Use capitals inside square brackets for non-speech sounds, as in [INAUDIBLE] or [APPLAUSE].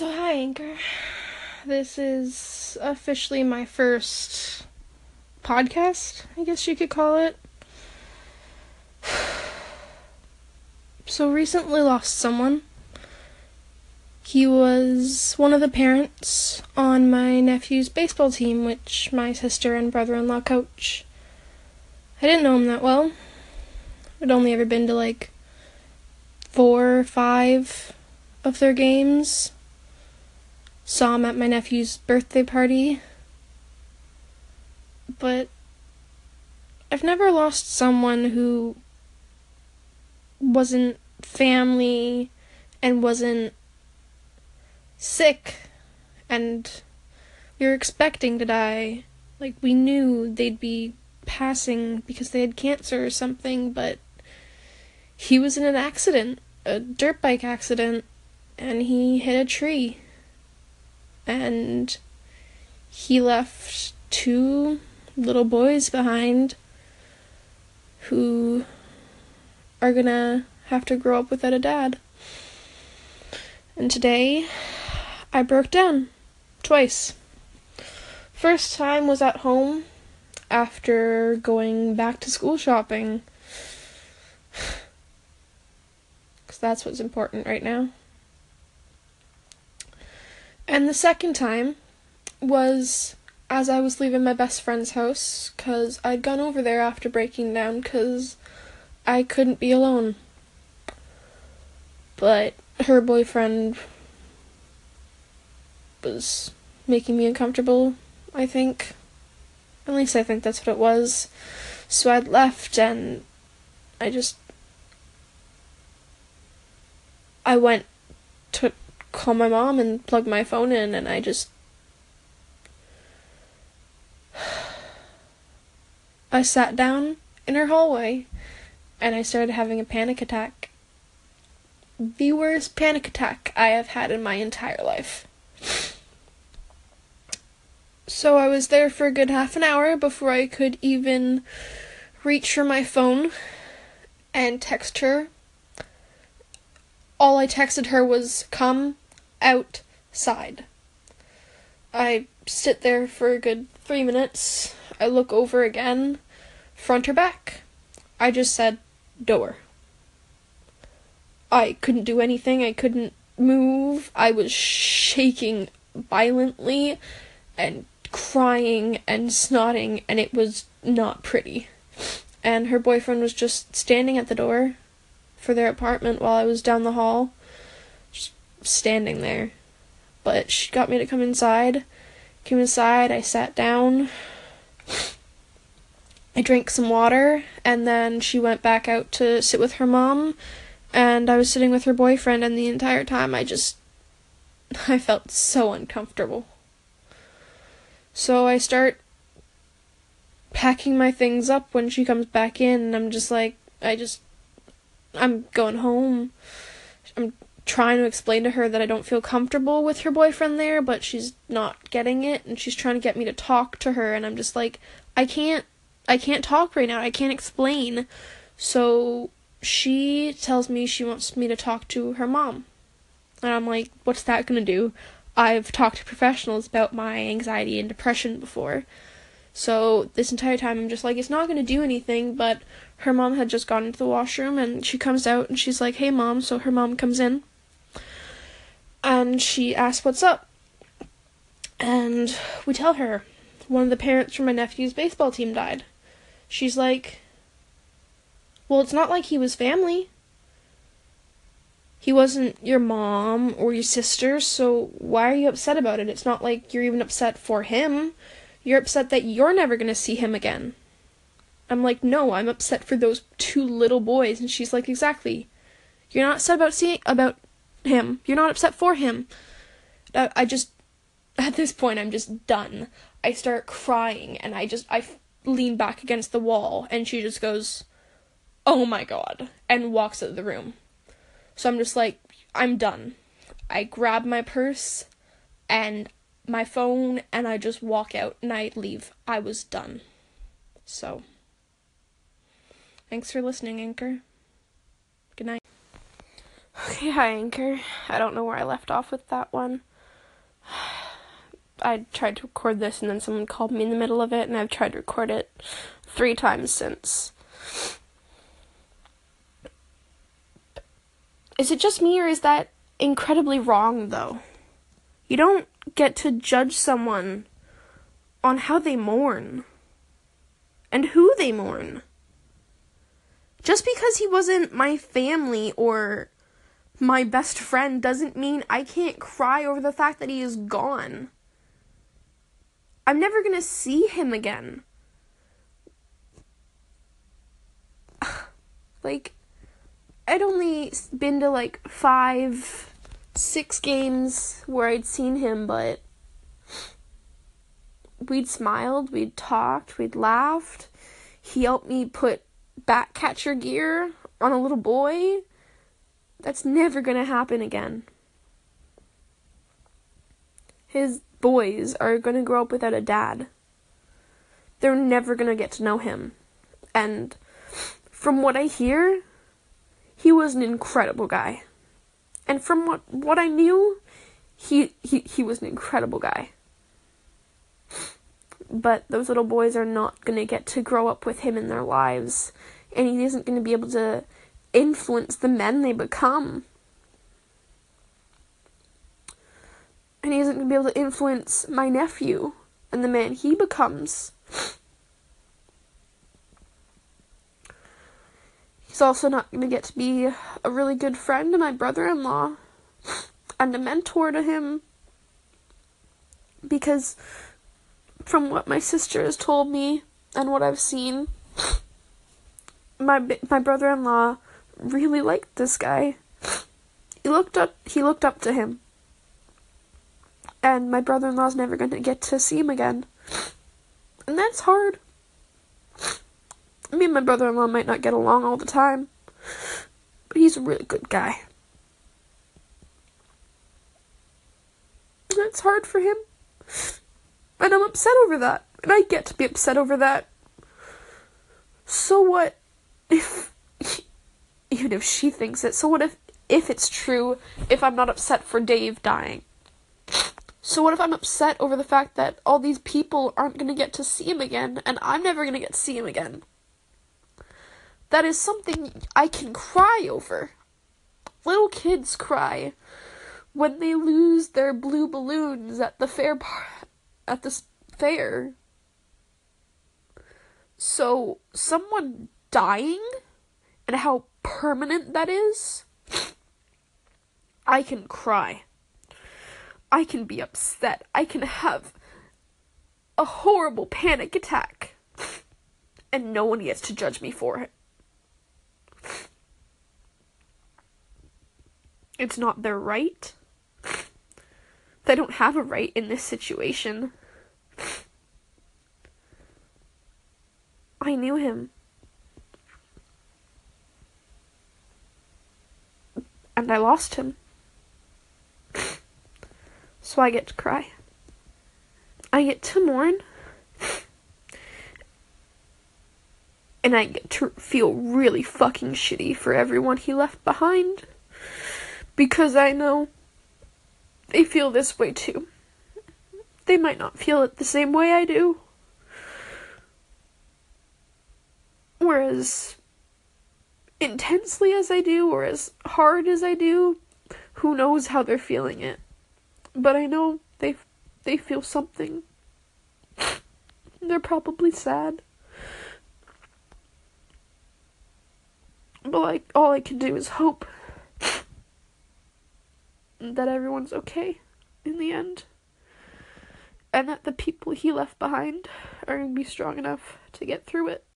So, hi, Anchor. This is officially my first podcast, I guess you could call it. [SIGHS] So, recently lost someone. He was one of the parents on my nephew's baseball team, which my sister and brother in law coach. I didn't know him that well. I'd only ever been to like four or five of their games. Saw him at my nephew's birthday party. But I've never lost someone who wasn't family and wasn't sick and we were expecting to die. Like we knew they'd be passing because they had cancer or something, but he was in an accident, a dirt bike accident, and he hit a tree. And he left two little boys behind who are gonna have to grow up without a dad. And today, I broke down twice. First time was at home after going back to school shopping. [SIGHS] Because that's what's important right now. And the second time was as I was leaving my best friend's house because I'd gone over there after breaking down because I couldn't be alone. But her boyfriend was making me uncomfortable, I think. At least I think that's what it was. So I'd left and I just. I went to call my mom and plug my phone in and I just. [SIGHS] I sat down in her hallway and I started having a panic attack. The worst panic attack I have had in my entire life. [SIGHS] So I was there for a good half an hour before I could even reach for my phone and text her. All I texted her was, come outside. I sit there for a good three minutes. I look over again, front or back. I just said, door. I couldn't do anything. I couldn't move. I was shaking violently and crying and snotting, and it was not pretty. And her boyfriend was just standing at the door for their apartment while I was down the hall, standing there. But she got me to come inside. Came inside, I sat down. I drank some water, and then she went back out to sit with her mom, and I was sitting with her boyfriend, and the entire time I just. [LAUGHS] I felt so uncomfortable. So I start packing my things up when she comes back in, and I'm just like, I just. I'm going home. I'm trying to explain to her that I don't feel comfortable with her boyfriend there, but she's not getting it, and she's trying to get me to talk to her, and I'm just like, I can't I can't talk right now. I can't explain. So she tells me she wants me to talk to her mom. And I'm like, what's that going to do? I've talked to professionals about my anxiety and depression before. So this entire time I'm just like, it's not going to do anything, but her mom had just gone into the washroom and she comes out and she's like, hey mom. So her mom comes in and she asks what's up. And we tell her one of the parents from my nephew's baseball team died. She's like, Well, it's not like he was family. He wasn't your mom or your sister, so why are you upset about it? It's not like you're even upset for him. You're upset that you're never going to see him again. I'm like, No, I'm upset for those two little boys. And she's like, Exactly. You're not upset about seeing about him. You're not upset for him. I, I just at this point I'm just done. I start crying and I just I lean back against the wall and she just goes, "Oh my god," and walks out of the room. So I'm just like, I'm done. I grab my purse and my phone and I just walk out and I leave. I was done. So, thanks for listening, Anchor. Good night. [SIGHS] Okay, hi, Anchor. I don't know where I left off with that one. [SIGHS] I tried to record this and then someone called me in the middle of it, and I've tried to record it three times since. Is it just me, or is that incredibly wrong, though? You don't get to judge someone on how they mourn and who they mourn. Just because he wasn't my family or my best friend doesn't mean I can't cry over the fact that he is gone. I'm never to see him again. [SIGHS] like, I'd only been to like five, six games where I'd seen him, but we'd smiled, we'd talked, we'd laughed. He helped me put bat catcher gear on a little boy. That's never gonna happen again. His boys are gonna grow up without a dad. They're never gonna get to know him. And from what I hear, he was an incredible guy. And from what, what I knew, he, he, he was an incredible guy but those little boys are not to get to grow up with him in their lives, and he isn't to be able to influence the men they become. And he isn't going to be able to influence my nephew and the man he becomes. He's also not going to get to be a really good friend to my brother in law and a mentor to him because from what my sister has told me and what I've seen, my my brother-in-law really liked this guy. He looked up he looked up to him. And my brother-in-law's never going to get to see him again. And that's hard. Me and my brother-in-law might not get along all the time, but he's a really good guy. That's hard for him. And I'm upset over that. And I get to be upset over that. So what if even if she thinks it, so what if if it's true if I'm not upset for Dave dying? So what if I'm upset over the fact that all these people aren't going to get to see him again and I'm never going to get to see him again? That is something I can cry over. Little kids cry when they lose their blue balloons at the fair par- at this fair. So, someone dying and how permanent that is, I can cry. I can be upset. I can have a horrible panic attack. And no one gets to judge me for it. It's not their right. They don't have a right in this situation. I knew him. And I lost him. [LAUGHS] So I get to cry. I get to mourn. And I get to feel really fucking shitty for everyone he left behind. Because I know they feel this way too. They might not feel it the same way I do. Or as intensely as I do, or as hard as I do. Who knows how they're feeling it. But I know they they feel something. They're probably sad. But like all I can do is hope that everyone's okay in the end. And that the people he left behind are going to be strong enough to get through it.